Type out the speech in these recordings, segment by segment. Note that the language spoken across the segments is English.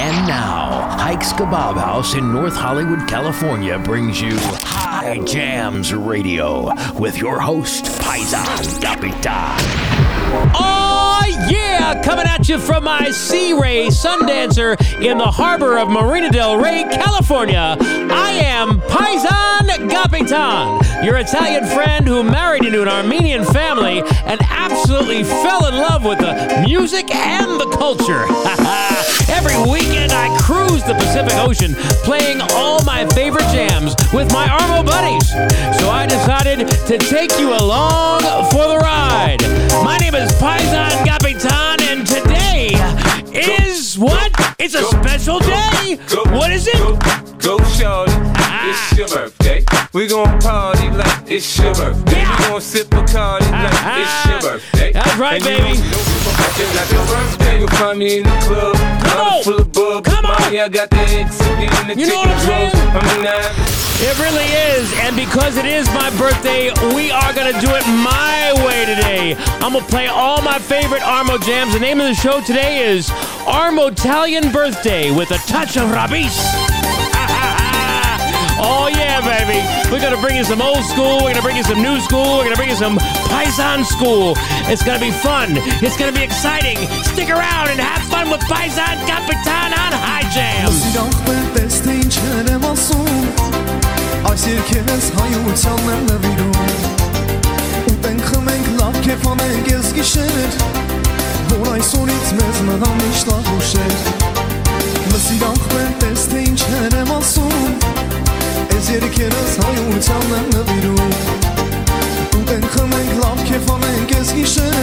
And now, Hike's Kebab House in North Hollywood, California brings you High Jams Radio with your host, Paisan Capitan. Oh, yeah! Coming at you from my Sea Ray Sundancer in the harbor of Marina del Rey, California. I am Paisan Capitan, your Italian friend who married into an Armenian family and absolutely fell in love with the music and the culture. Every weekend, I cruise the Pacific Ocean playing all my favorite jams with my Armo buddies. So I decided to take you along for the ride. My name is Paisan Capitan, and today is what? It's a special day. What is it? Go, shorty, it's your birthday. We gon' party like it's your birthday. Yeah. We gon' sip a party like uh-huh. it's your birthday. That's right, and baby. know like your birthday. You'll find me in the club. Come I'm on. full of bub. Come on. Mommy, I got the X You know what I'm saying? I'm in that. It really is, and because it is my birthday, we are gonna do it my way today. I'm gonna play all my favorite Armo jams. The name of the show today is Armo Italian Birthday with a touch of Rabiz. oh yeah, baby! We're gonna bring you some old school. We're gonna bring you some new school. We're gonna bring you some Paisan school. It's gonna be fun. It's gonna be exciting. Stick around and have fun with Paisan Capitan on High Jam. Սիրախբեր տեսնեին չերեմ ասում Այս երկերս հայության եմ նվիրում Ուտենք խմենք լավ կեփանենք Ես երիքերս հայությունն եմ նվիրում Ու տենքը մենք լավ կեֆանենք ես գիշեր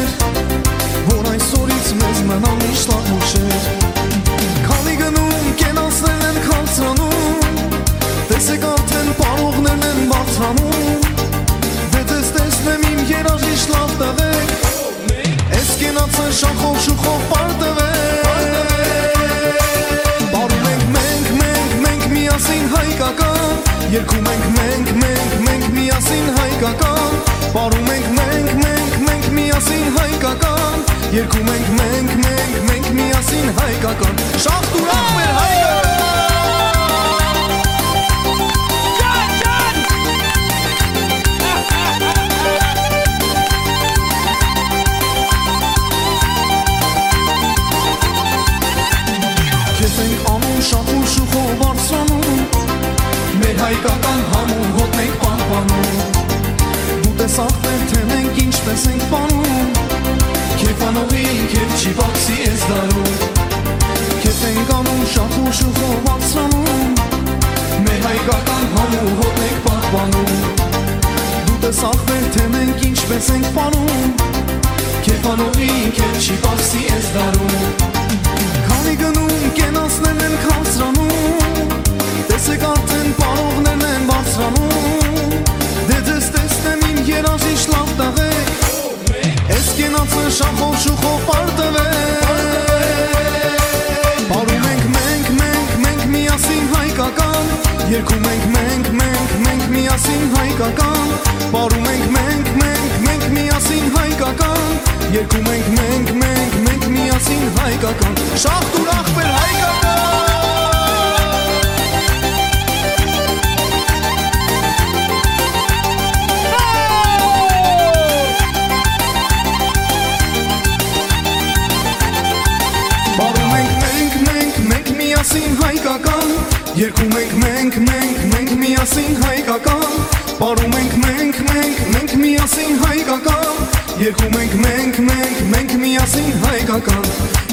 Երկում ենք մենք, մենք, մենք միասին հայկական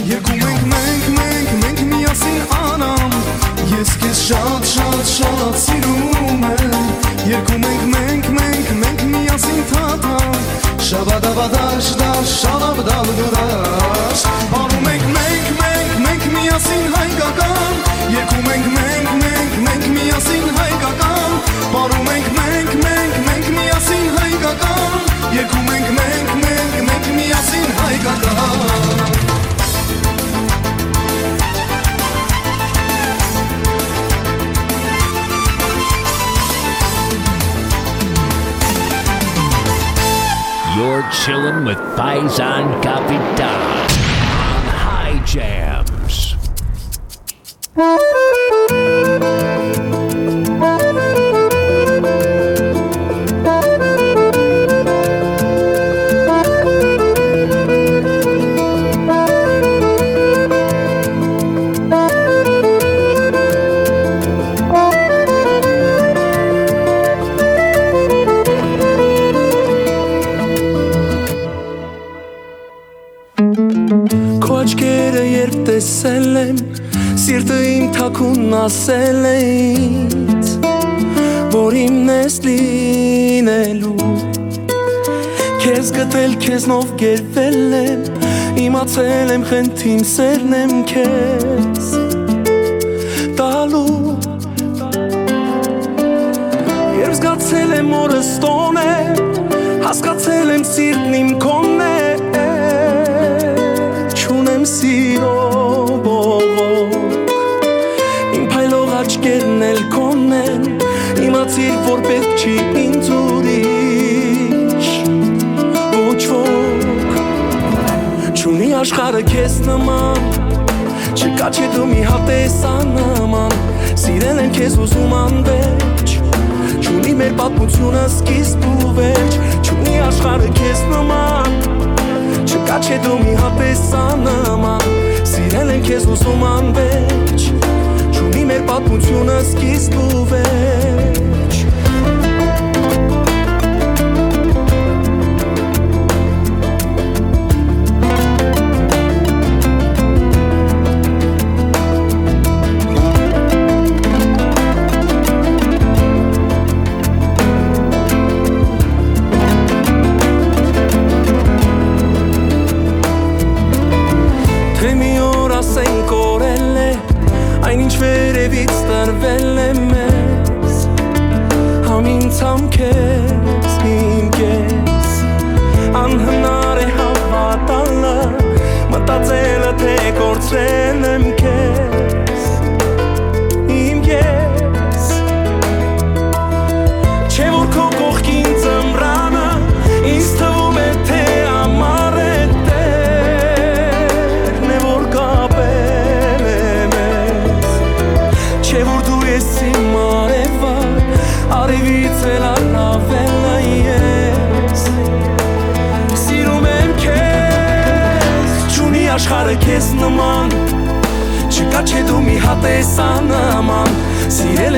Երկում ենք մենք, մենք, մենք միասին անամ Ես քեզ շատ, շատ, շատ սիրում եմ Երկում ենք մենք, մենք, մենք միասին թաթամ Շաբադավադաշ, դաշ, շալաբդալ դուրաշ Բարում ենք մենք, մենք, մենք միասին հայկական Երկում ենք մենք, մենք, մենք միասին հայկական Բարում ենք մենք, մենք, մենք միասին հայկական Երկում You're chilling with Paisan Capitan քեզնով գերվել եմ իմացել եմ խնդին սերն եմ քեզ տալու Երբ զգացել եմ օրս տոն է չունի աշխարհը քեզ նման չկա չէ դու մի հատ տեսանման սիրել եմ քեզ ուզում անվերջ չունի մեր պատմությունը սկիզբ ու վերջ չունի աշխարհը քեզ նման չկա չէ դու մի հատ տեսանման սիրել եմ քեզ ուզում անվերջ Ունի մեր պատմությունը սկիզբ ու վերջ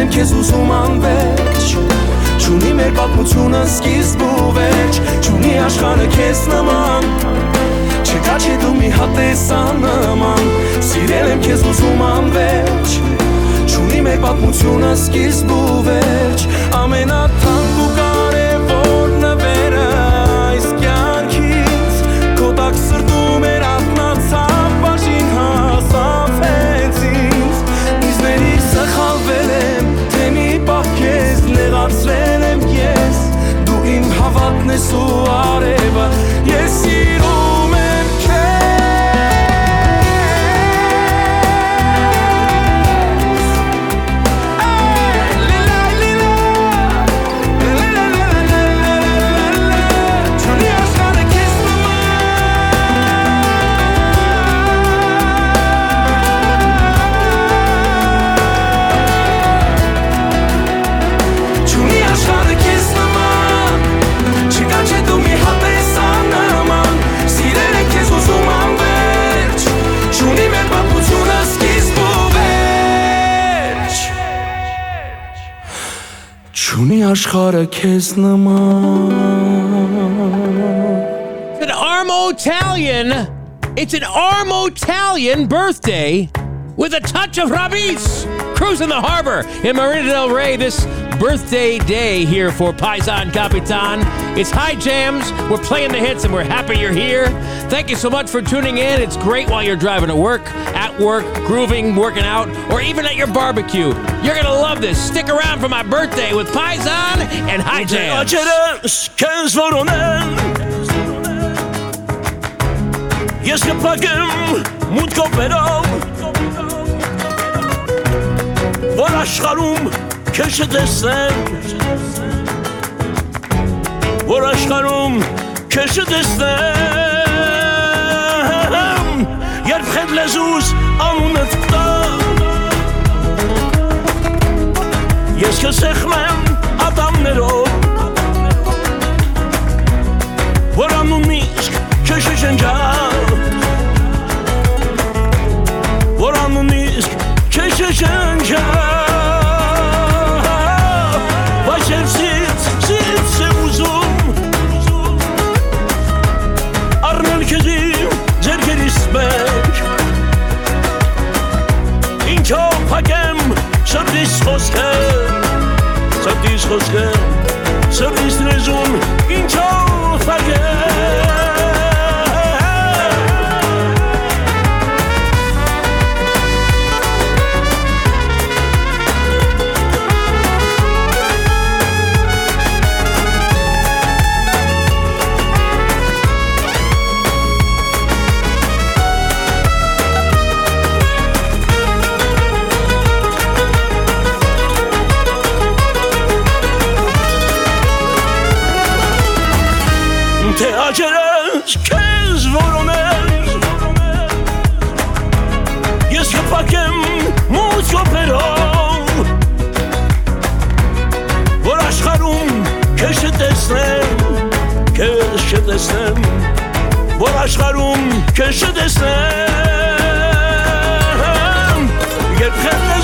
եմ քեզ ուզում անվեջ Չունի մեր պատմությունը սկիզբ ու վերջ Չունի աշխարհը քեզ նման Չկա չի դու մի հատեսան նման Սիրել եմ քեզ ուզում անվեջ Չունի մեր պատմությունը սկիզբ ու վերջ Ամենաթան suareva It's an Armo Italian. It's an Armo Italian birthday with a touch of Rabiz. Cruising the harbor in Marina del Rey this birthday day here for Paisan Capitan. It's High Jams. We're playing the hits and we're happy you're here. Thank you so much for tuning in. It's great while you're driving to work, at work, grooving, working out, or even at your barbecue. You're going to love this. Stick around for my birthday with Paisan and High Jams. کشت استم برش خانوم کشت استم یر خد لزوز آمونت دا یس که سخمم آدم نرو. برانو میشک کشت جنجا برانو میشک خوشگل صدیش خوشگل صدیش نجوم اینجا! دستم کش دستم برش خروم کش دستم یک خرد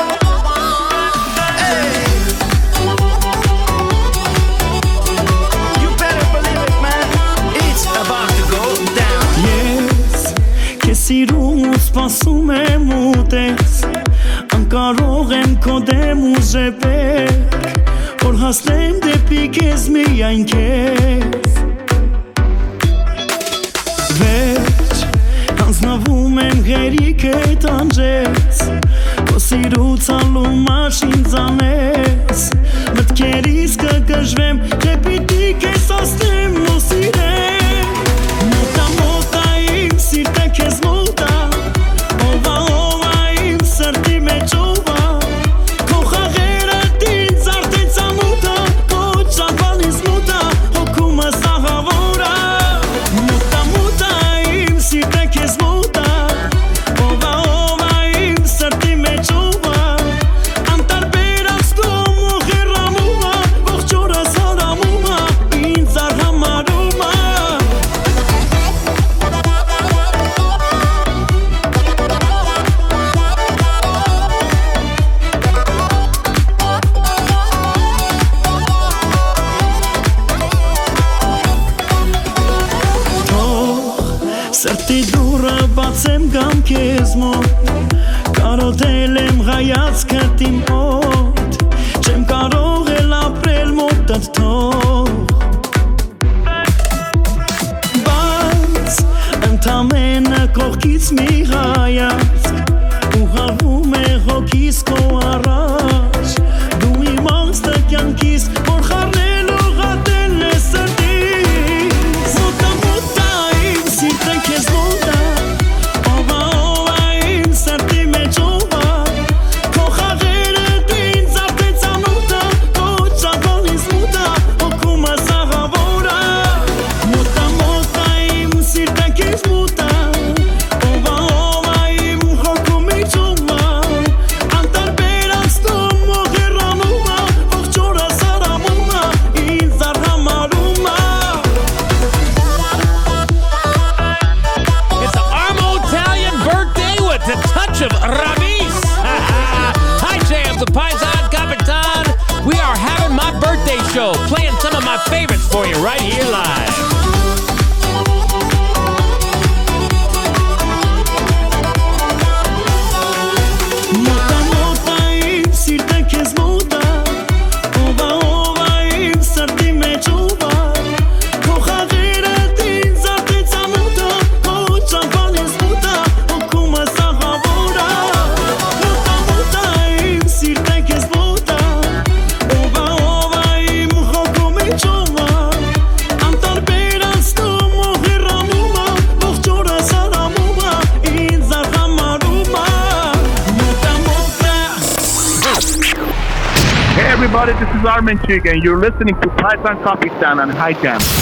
սիրում ու սպասում եմ ու տես Անկարող եմ քո դեմ ու ժեպեք Որ հասնեմ դեպի քեզ միայն քեզ Վերջ հանձնվում եմ հերիք հետ անջես Քո սիրուց ալում աշին ձանես Մտքերիս կգժվեմ, թե պիտի քեզ ասնեմ Armin You're listening to Paisan Capitan on High Jam.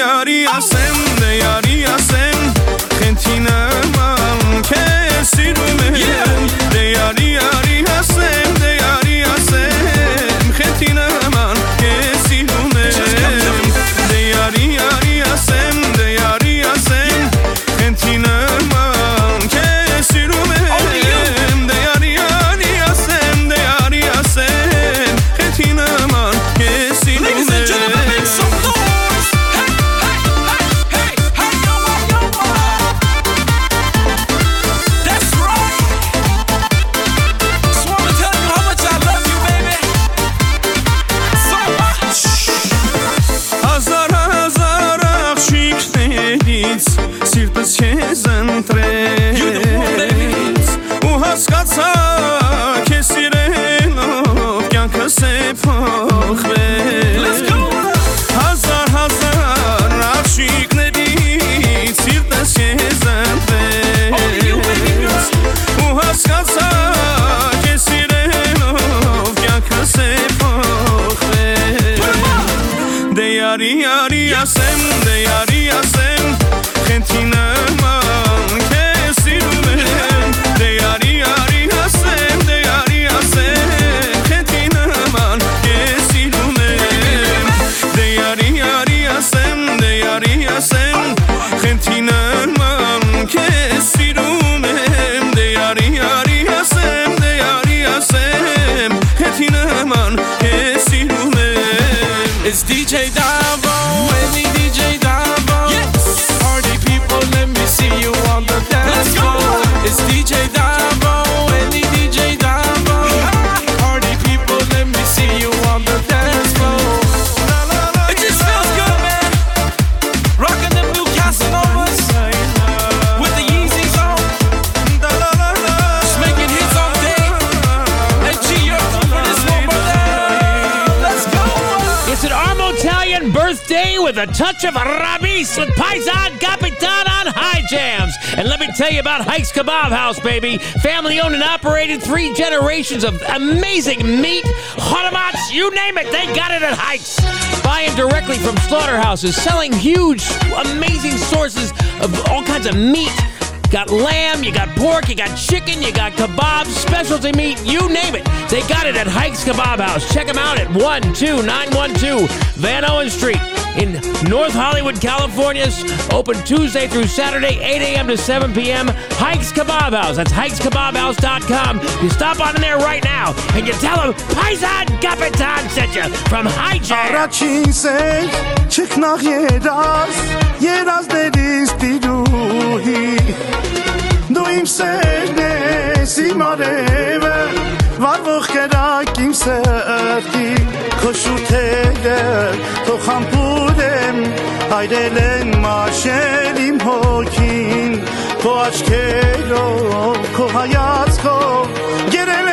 enviaria sem It's DJ Davo, any DJ Davo. Party people, let me see you on the dance floor. It just feels good, man. Rocking with the Yeezys on. Making hits all day. And for this one. Let's go. It's an Armo Italian birthday with a touch of Rabiz with Paisan Capitan Jams. And let me tell you about Hikes Kebab House, baby. Family owned and operated, three generations of amazing meat, haramats, you name it, they got it at Hikes. Buying directly from slaughterhouses, selling huge, amazing sources of all kinds of meat. Got lamb, you got pork, you got chicken, you got kebabs, specialty meat, you name it. They got it at Hikes Kebab House. Check them out at 12912 Vanowen Street in North Hollywood, California. Open Tuesday through Saturday, 8 a.m. to 7 p.m. Hikes Kebab House. That's hikeskebabhouse.com. You stop on in there right now and you tell them Paisan Capitan sent you from Hijack. Վարվող կրակ իմ սրտի քո շուրթերը թող համբուր եմ հայրել են մաշել իմ հոգին քո աչքերով քո հայացքով գերել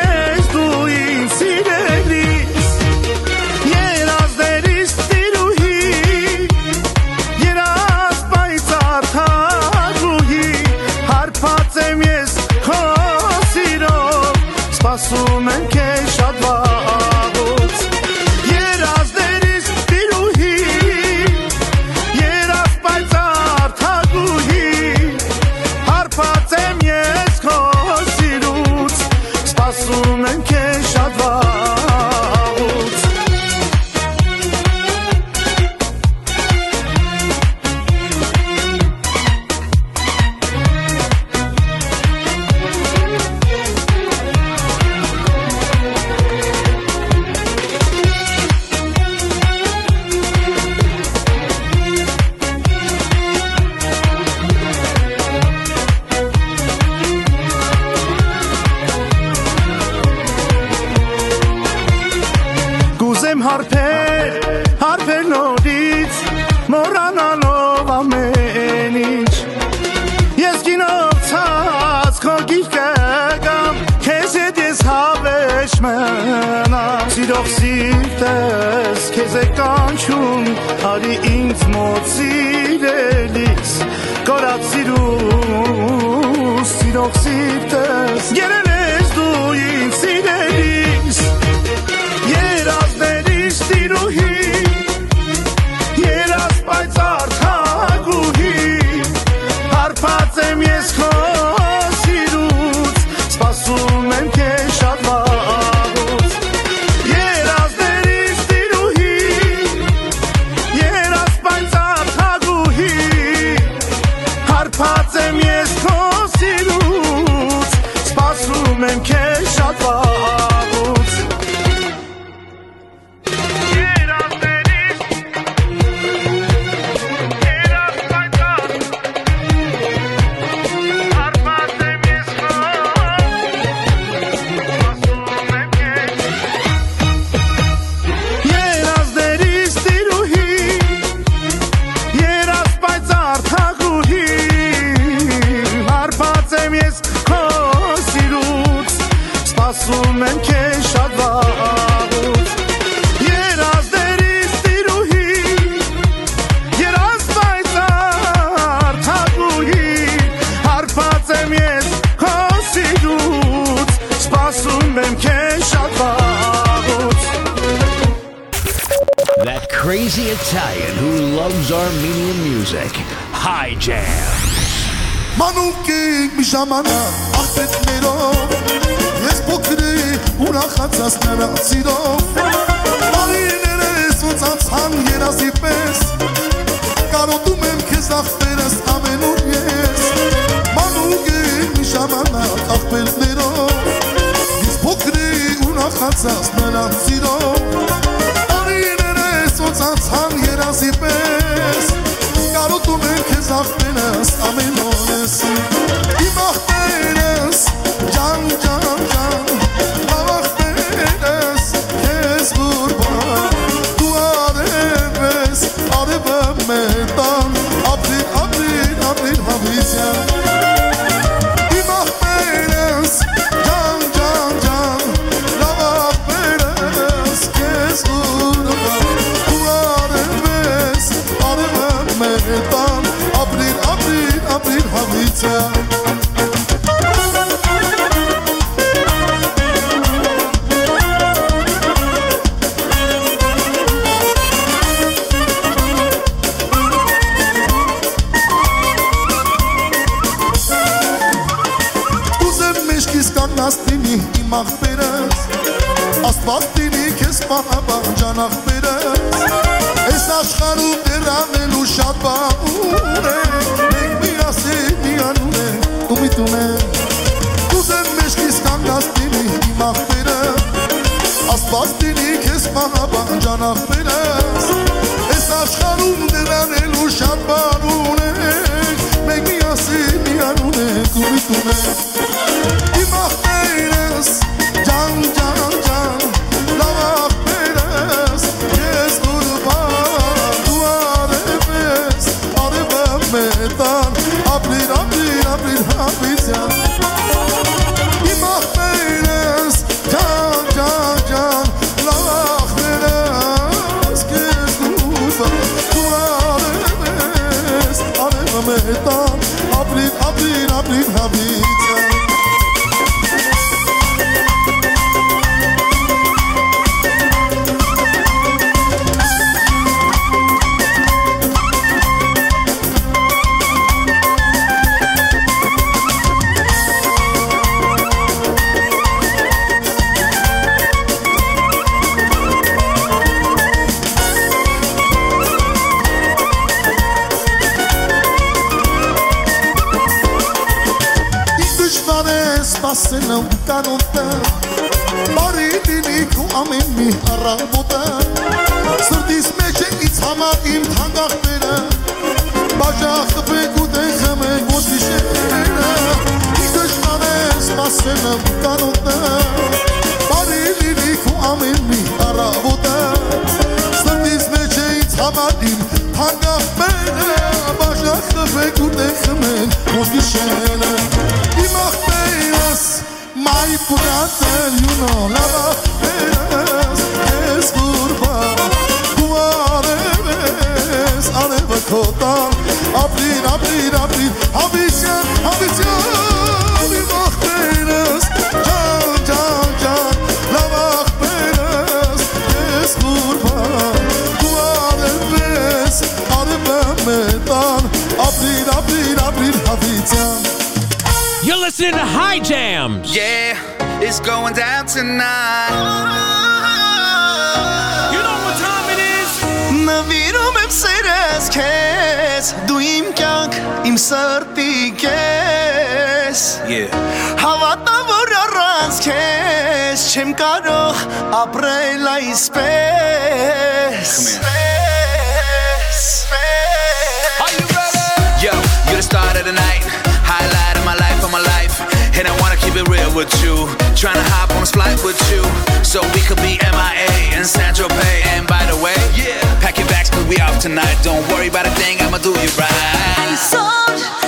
ժամանա աղտետներով Ես փոքրի ուրախացած նրա սիրով Մարիներես ոնց անցան երազի պես Կարոտում եմ քեզ աղբերս ամենուր ես Մանուկի մի ժամանա աղբերներով Ես փոքրի ուրախացած նրա սիրով ուրը Ես աշխարում դերանվելու շատ բաուր է Մենք միասին միանում են ու միտում են Կուզեմ մեջքիս կանգնած լինի իմ աղբերը Աստված լինի քեզ մահաբանջան աղբերը Ես աշխարում դերանելու շատ բաուր է Մենք միասին միանում ենք ու միտում են Իմ աղբերը going down tonight. You know what time it is? Նվիրում եմ սերես քեզ Դու իմ կյանք, իմ սրտի կես Yeah. Հավատա, որ առանց քեզ Չեմ կարող ապրել այսպես Are you ready? Yo, you're the start of the night. And I wanna keep it real with you. Tryna hop on this flight with you. So we could be MIA in San Tropez. And by the way, yeah, pack your bags cause we off tonight. Don't worry about a thing, I'ma do you right. I sold.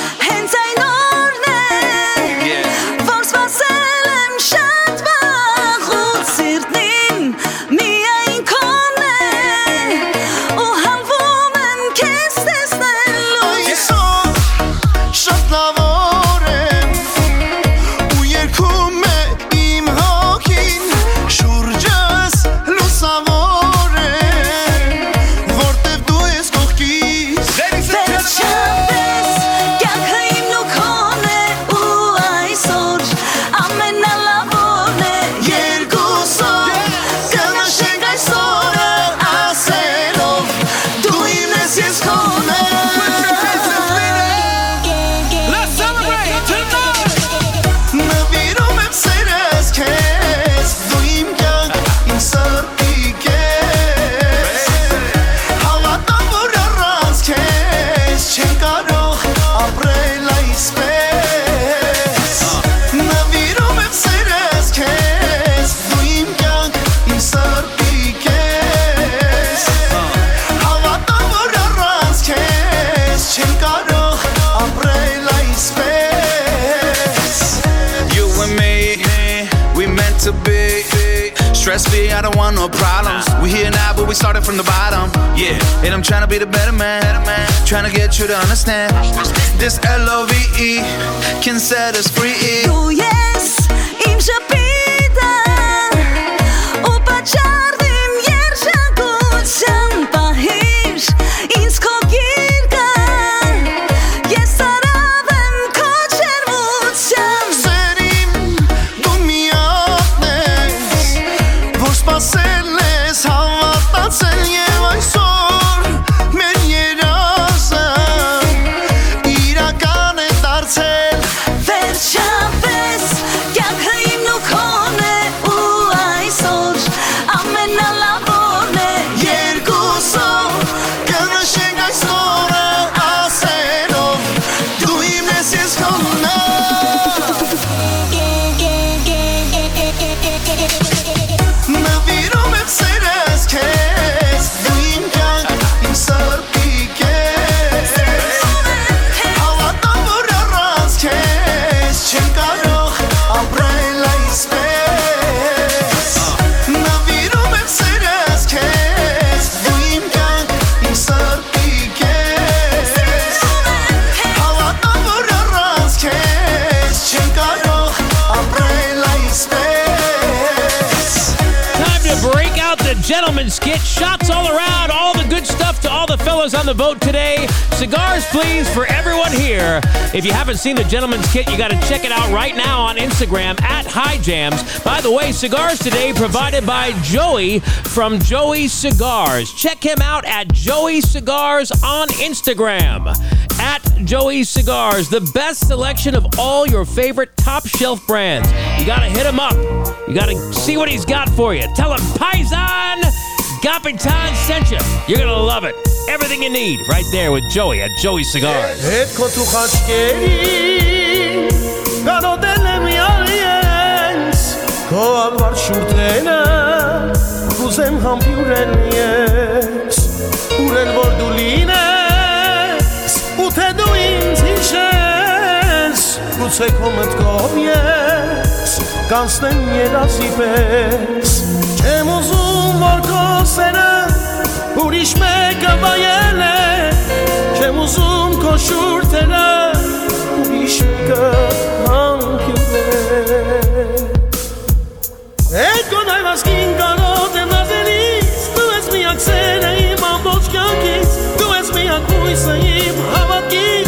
we started from the bottom. Yeah, and I'm trying to be the better man. Trying to get you to understand. This L O V E can set us free. Oh, yeah. Out the gentleman's kit. Shots all around. All the good stuff to all the fellas on the boat today. Cigars, please, for everyone here. If you haven't seen the gentleman's kit, you got to check it out right now on Instagram at High Jams. By the way, cigars today provided by Joey from Joey Cigars. Check him out at Joey Cigars on Instagram. At Joey Cigars, the best selection of all your favorite top shelf brands. You got to hit him up. You got to see what he's got for you. Tell him Paisan Capitan sent you. You're going to love it. Everything you need right there with Joey at Joey Cigars. Գուցե քո մտքով ես կանցնեն երազի պես Չեմ ուզում որ քո սերը ուրիշ մեկը վայել է Չեմ ուզում քո շուրթերը ուրիշ մեկը համքյուր է Այդ կոնայվասկին կարոտ եմ նազերից Դու ես միակ սերը իմ ամբոչ կյանքից Դու ես միակ հույսը իմ հավատքից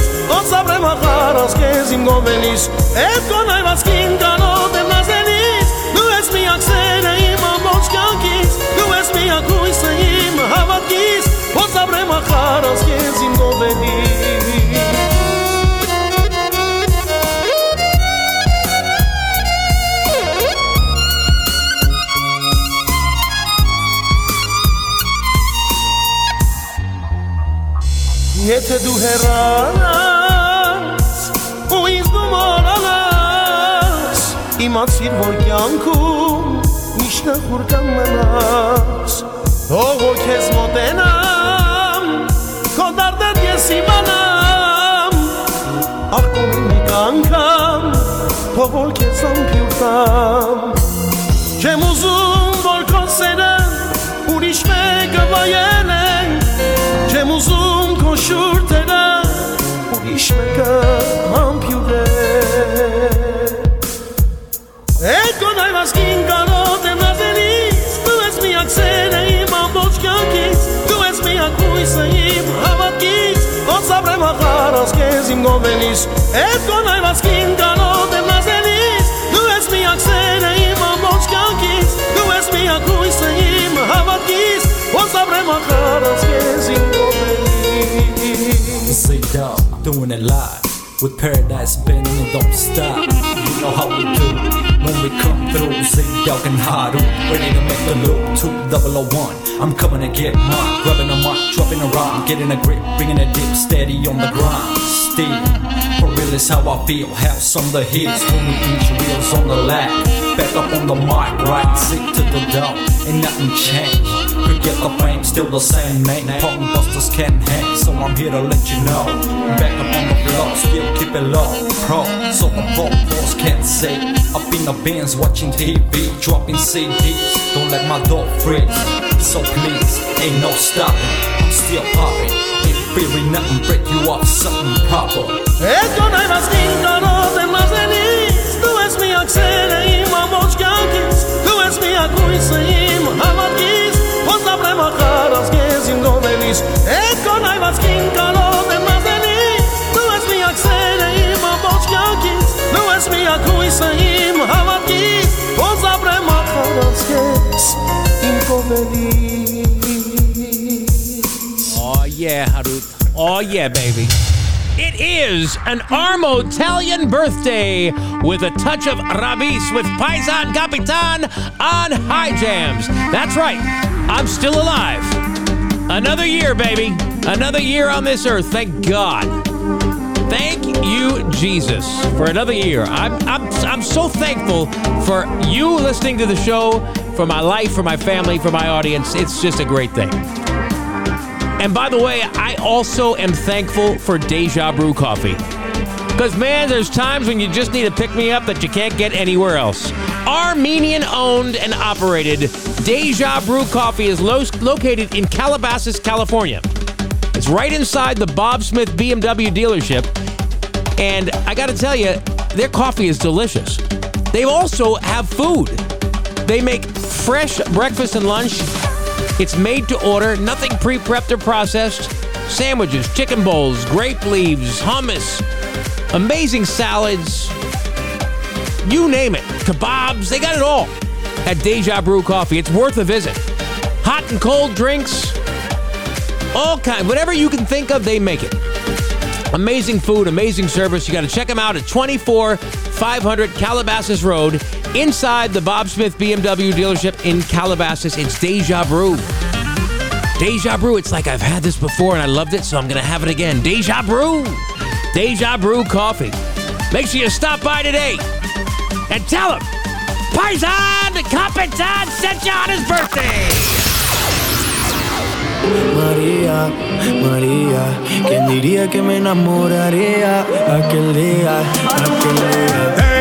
իմ գովելիս Այդ կոնայվասկին կարոտ եմ նազերից Դու ես միակ սերը իմ ամբոչ կյանքից Դու ես միակ հույսը իմ հավատքից Ոնց ապրեմ ախարած կեզ իմ գովելիս Եթե դու հեռանաս իմացիր որ կյանքում միշտ խուր կմնաս Թող որ քեզ մոտենամ քո դարդեր ես իմանամ աղկոմ մի անգամ թող որ քեզ ամփյուր տամ Չեմ ուզում որ քո սերը ուրիշ մեկը վայել է Չեմ ուզում քո շուրթերը ուրիշ մեկը համբյուր է ακούσαι προβοκής Όσα βρέμα χάρας και ζυμνοβελής Έτω να μας κίνκαλο δεν μας δελείς Του ες μία ξένε είμαι όμως κι αγκής Του ες μία ακούσαι είμαι χαβατής Όσα βρέμα χάρας και ζυμνοβελής See dog doing it live With paradise bending and don't stop You know how we do when we come through. Say dog and hard, ready to make the loop. Two double O one, I'm coming to get mine. Grabbing a mic, dropping a rhyme, getting a grip, bringing it deep, steady on the grind. Still, for real is how I feel. Some of the hits when we inch wheels on the lap. Back up on the mic, right, sick to the dome, ain't nothing changed forget the fame, still the same mate. Pop busters can't hang, so I'm here to let you know. Back up on the block, still keep it low. Pro, so the pop boss can't see. Up in the bins, watching TV, dropping CDs. Don't let my dog freeze, so please, ain't no stopping. I'm still popping. If fearing nothing, break you off something proper. Esto no hay más que más feliz. Tú es mi accelerimo, vos yankees. Tú es mi acuisa y Muhammad Gis. Oh yeah, Harut. Oh yeah, baby. It is an Armo Italian birthday with a touch of Rabiz with Paisan Capitan on high jams. That's right. I'm still alive. Another year, baby. Another year on this earth. Thank God. Thank you, Jesus, for another year. I'm, I'm, I'm so thankful for you listening to the show, for my life, for my family, for my audience. It's just a great thing. And by the way, I also am thankful for Deja Brew Coffee. Because, man, there's times when you just need a pick me up that you can't get anywhere else. Armenian owned and operated, Deja Brew Coffee is lo- located in Calabasas, California. It's right inside the Bob Smith BMW dealership. And I got to tell you, their coffee is delicious. They also have food. They make fresh breakfast and lunch. It's made to order, nothing pre prepped or processed. Sandwiches, chicken bowls, grape leaves, hummus, amazing salads. You name it. Kebabs, they got it all at Deja Brew Coffee. It's worth a visit. Hot and cold drinks, all kind, whatever you can think of, they make it. Amazing food, amazing service. You got to check them out at 24500 Calabasas Road inside the Bob Smith BMW dealership in Calabasas. It's Deja Brew. Deja Brew. It's like I've had this before and I loved it, so I'm going to have it again. Deja Brew. Deja Brew Coffee. Make sure you stop by today and tell him Paisan Capitan sent you on his birthday. María, María, ¿quién diría que me enamoraría aquel día, aquel día? Hola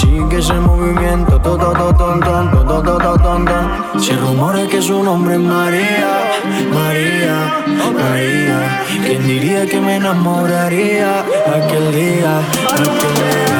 Sigue ese movimiento, todo, todo, ton, ton, ton, ton. Se rumora que su nombre es María, María, María. ¿Quién diría que me enamoraría aquel día, aquel día?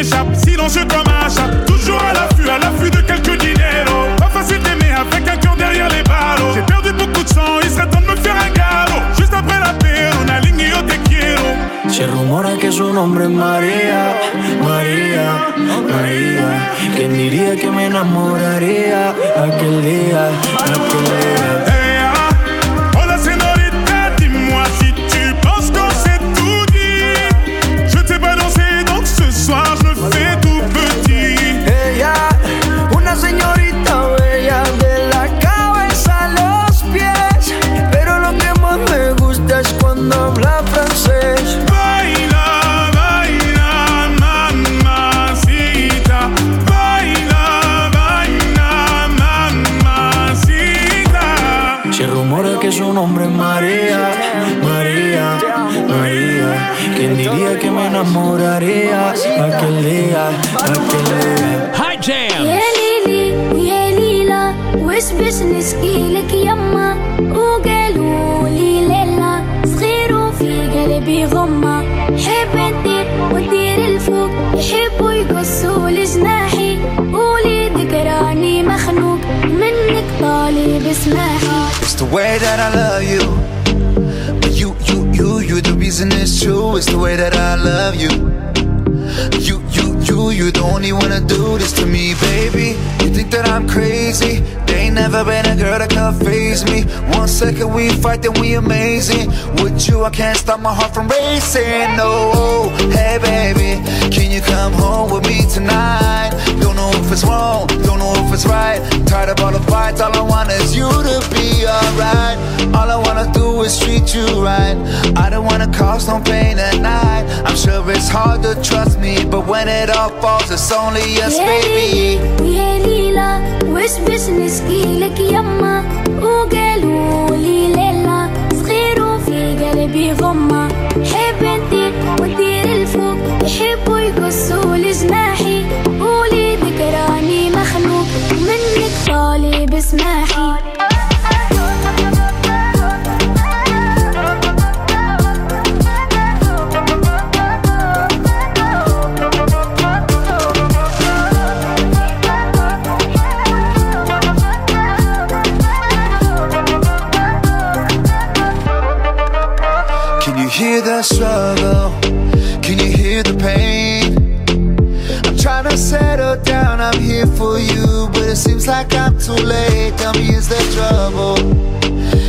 M'échappes, silencieux comme un chat. Toujours à l'affût, à l'affût de quelques dineros. Pas facile d'aimer avec un cœur derrière les ballots. J'ai perdu beaucoup de sang, il serait temps de me faire un galop. Juste après la paix, on a ligné au te quiero. Se rumora que su nombre es María, María, María. ¿Quién diría que me enamoraría aquel día, aquel día? Aquel día, aquel día? High Jam. يا ليلي ويا ليلى وش باش نشكي لك يما وقالوا لي ليلى صغير وفي قلبي غمة حب ندير وندير الفوق يحبوا يقصوا لجناحي وليدك راني مخنوق منك طالب اسماحي It's the way that I love you. But you, you, you, you, the reason it's true. It's the way that I love you, you, you the only one to do this to me, baby. You think that I'm crazy? ain't never been a girl that could phase me. One second we fight, then we amazing. With you, I can't stop my heart from racing. No, hey baby, can you come home with me tonight? Don't know if it's wrong, don't know if it's right. Tired of all the fights, all I want is you to be alright. All I wanna do is treat you right. I don't wanna cause no pain at night. I'm sure it's hard to trust me But when it all falls, it's only us, baby. yeah, yeah, Lila, We're business لك يما وقالوا لي ليلى صغير وفي قلبي غمة. حب ندير وندير الفوق يحبوا يقصوا لجناحي. وليدك راني مخنوق منك طالب اسماحي struggle? Can you hear the pain? I'm trying to settle down, I'm here for you, but it seems like I'm too late. Tell me, is there trouble?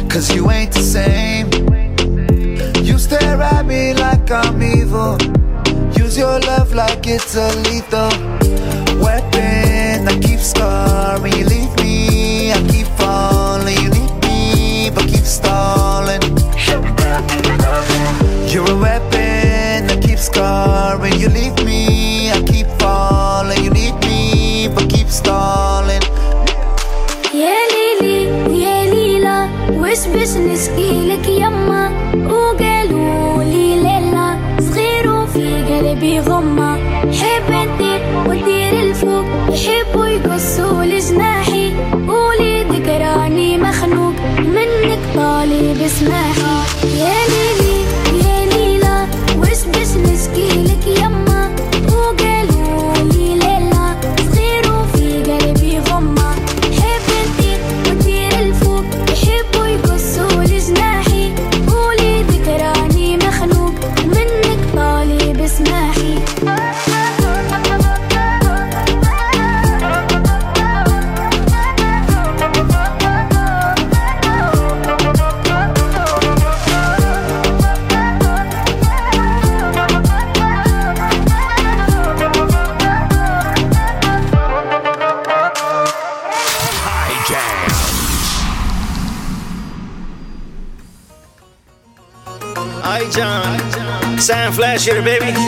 Cause you ain't the same. You stare at me like I'm evil. Use your love like it's a lethal weapon that keeps scarring. You weapon. That keeps scarring. You leave me, I keep falling. You need me, but keep stalling. يا ليلي ويا ليلى وش باش نشكيلك يما وقالوا لي ليلى صغير وفي قلبي غمة حب ندير ودير الفوق يحبوا يقصوا لجناحي وليدك راني مخنوق منك طالب اسمعها يا ليلي shit, baby.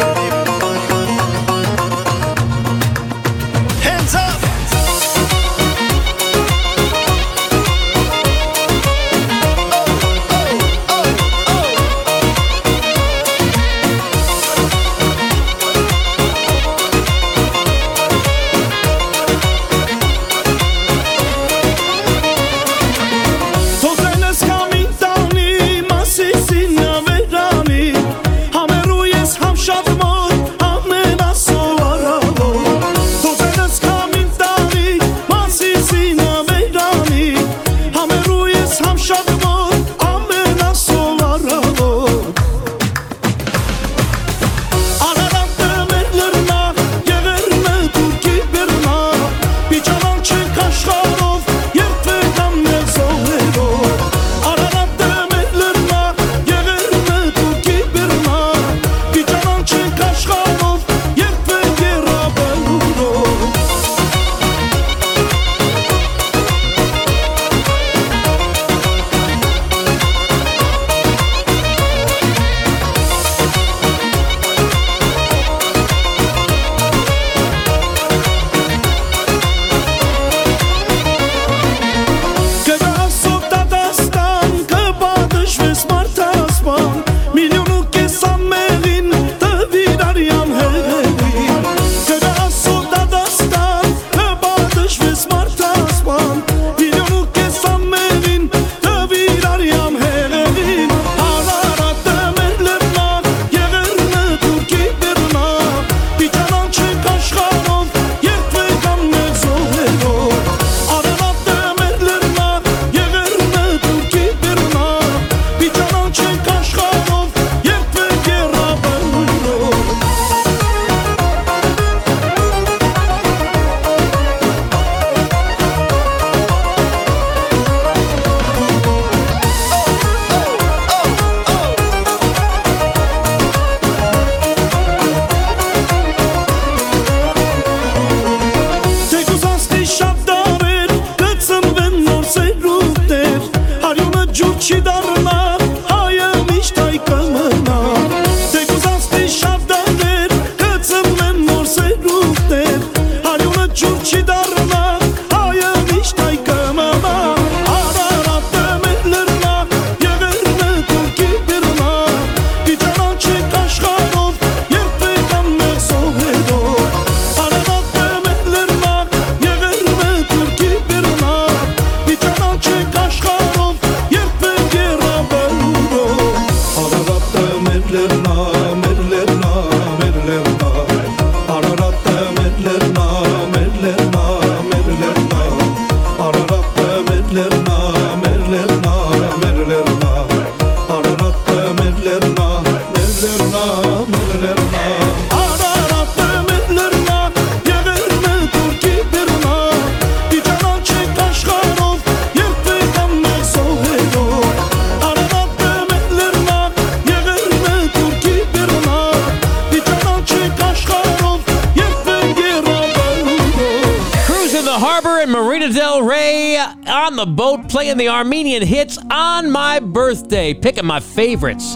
playing the Armenian hits on my birthday, picking my favorites.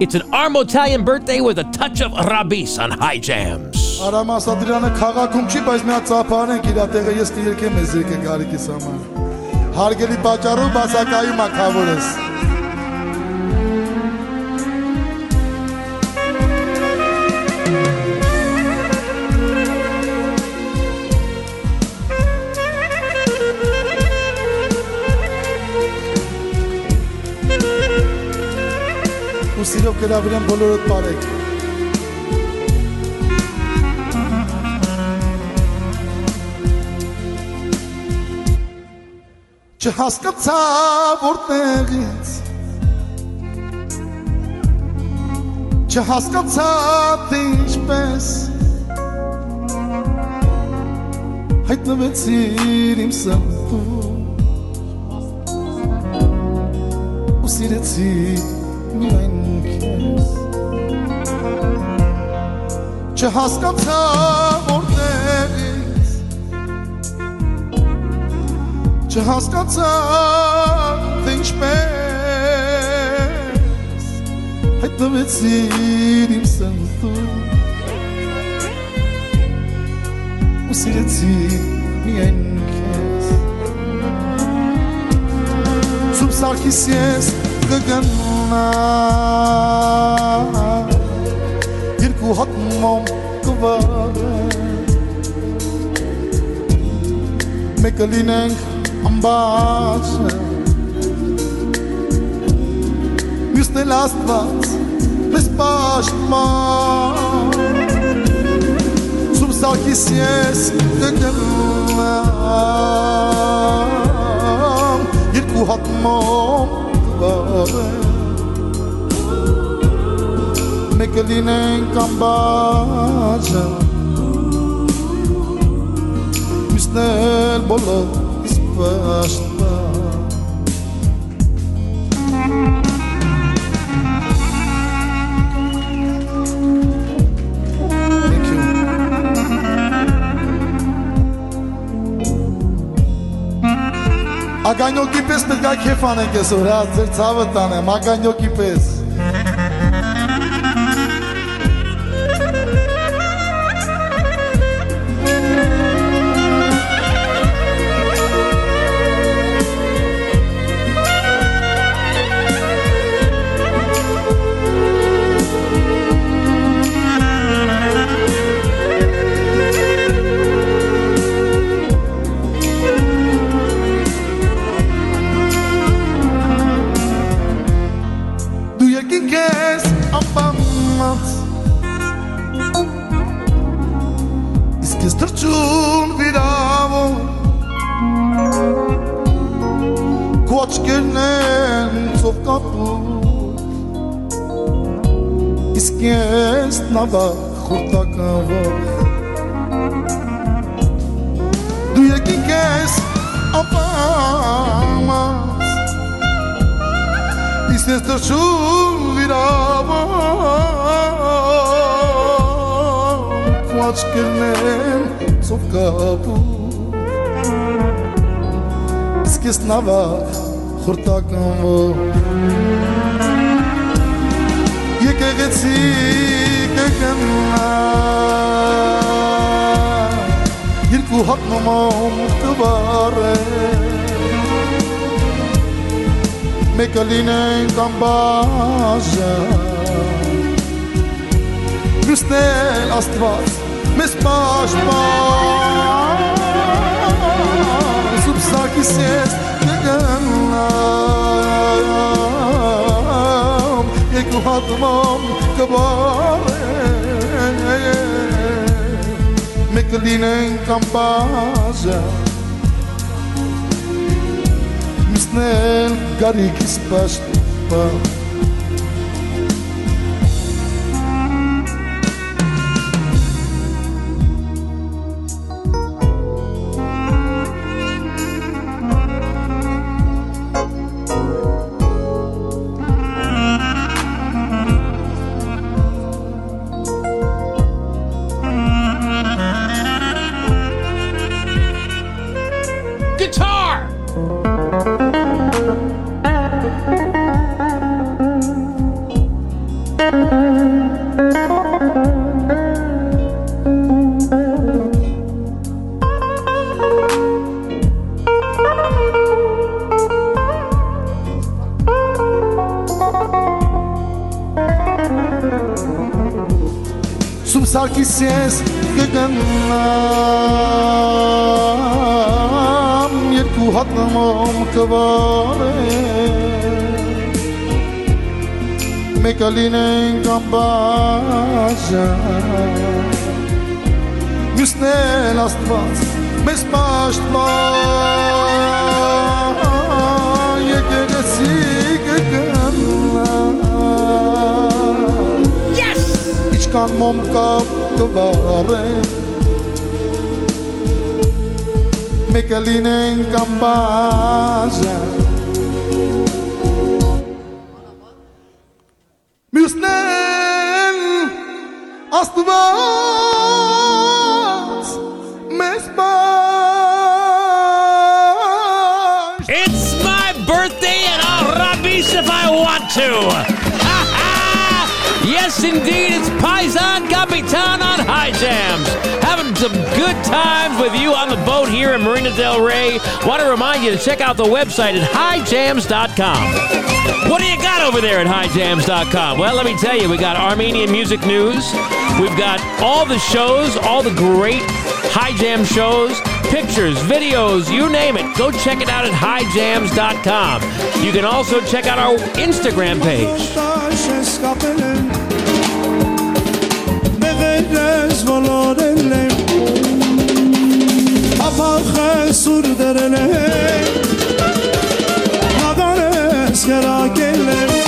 It's an Armo Italian birthday with a touch of Rabiz on high jams. Հարգելի պատճառով ակավոր ես։ ու սիրով կրավիրեմ բոլորդ բարեք Չհասկացա որտեղից Չհասկացա թե ինչպես հայտնվեցիր իմ սրտում ու սիրեցի Չհասկացա որտեղից Չհասկացա թե ինչպես հայտնվեցիր իմ սրտում ու սիրեցի միայն քեզ Սուբ սարքիս ես կգնա وهط mom Mekalineng ambasa Mis ne last was Без пашма Zum salki sies de gella Yirku hat mom kubare Մենք կլինենք ամբաճը Միսնել բոլոր սպաշտա Ականյոկի պես պետք է քեֆ անենք այսօր, հա, ձեր ցավը տանեմ, ականյոկի պես։ իսկ ես նավա խորտակավոր դու եկիք ես ապամաս իսկ ես տրջում վիրավոր կուաչ կրնեմ ծով կապուր իսկ ես նավա խորտակավոր կեղեցիկ է կնա Երկու հատնում տվարը Մեկը լինենք ամբաժը Մյուսնել աստված մեզ պաշպան Սուպսակիս ես կգնա عندك وهضمام كبار مكلينين كمبازا مسنين قريك سباش Սուբ սարքիս ես կգնամ Երկու հատնամոմ կվարեմ Մեկը լինենք ամբաժան Մյուսն էլ աստված մեզ պաշտպան kan mom kap to bare Mekeline en kambaza Müsnen Astıvar Jams. Having some good times with you on the boat here in Marina Del Rey. Want to remind you to check out the website at highjams.com. What do you got over there at highjams.com? Well, let me tell you, we got Armenian music news. We've got all the shows, all the great High Jam shows, pictures, videos, you name it. Go check it out at highjams.com. You can also check out our Instagram page. دست بالا دلم اپا خسور درنه مادر اسکرا گلم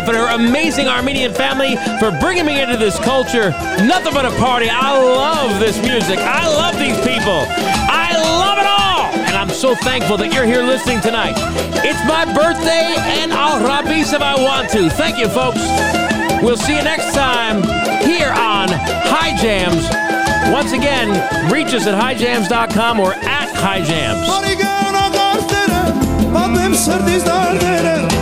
wife and her amazing Armenian family for bringing me into this culture. Nothing but a party. I love this music. I love these people. I love it all. And I'm so thankful that you're here listening tonight. It's my birthday and I'll Rabiz if I want to. Thank you, folks. We'll see you next time here on High Jams. Once again, reach us at highjams.com or at highjams. Şadalun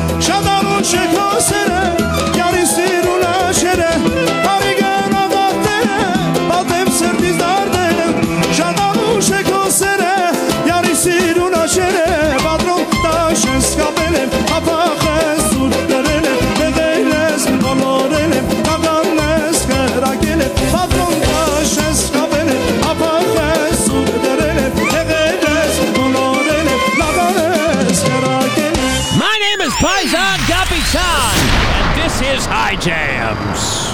is High Jams.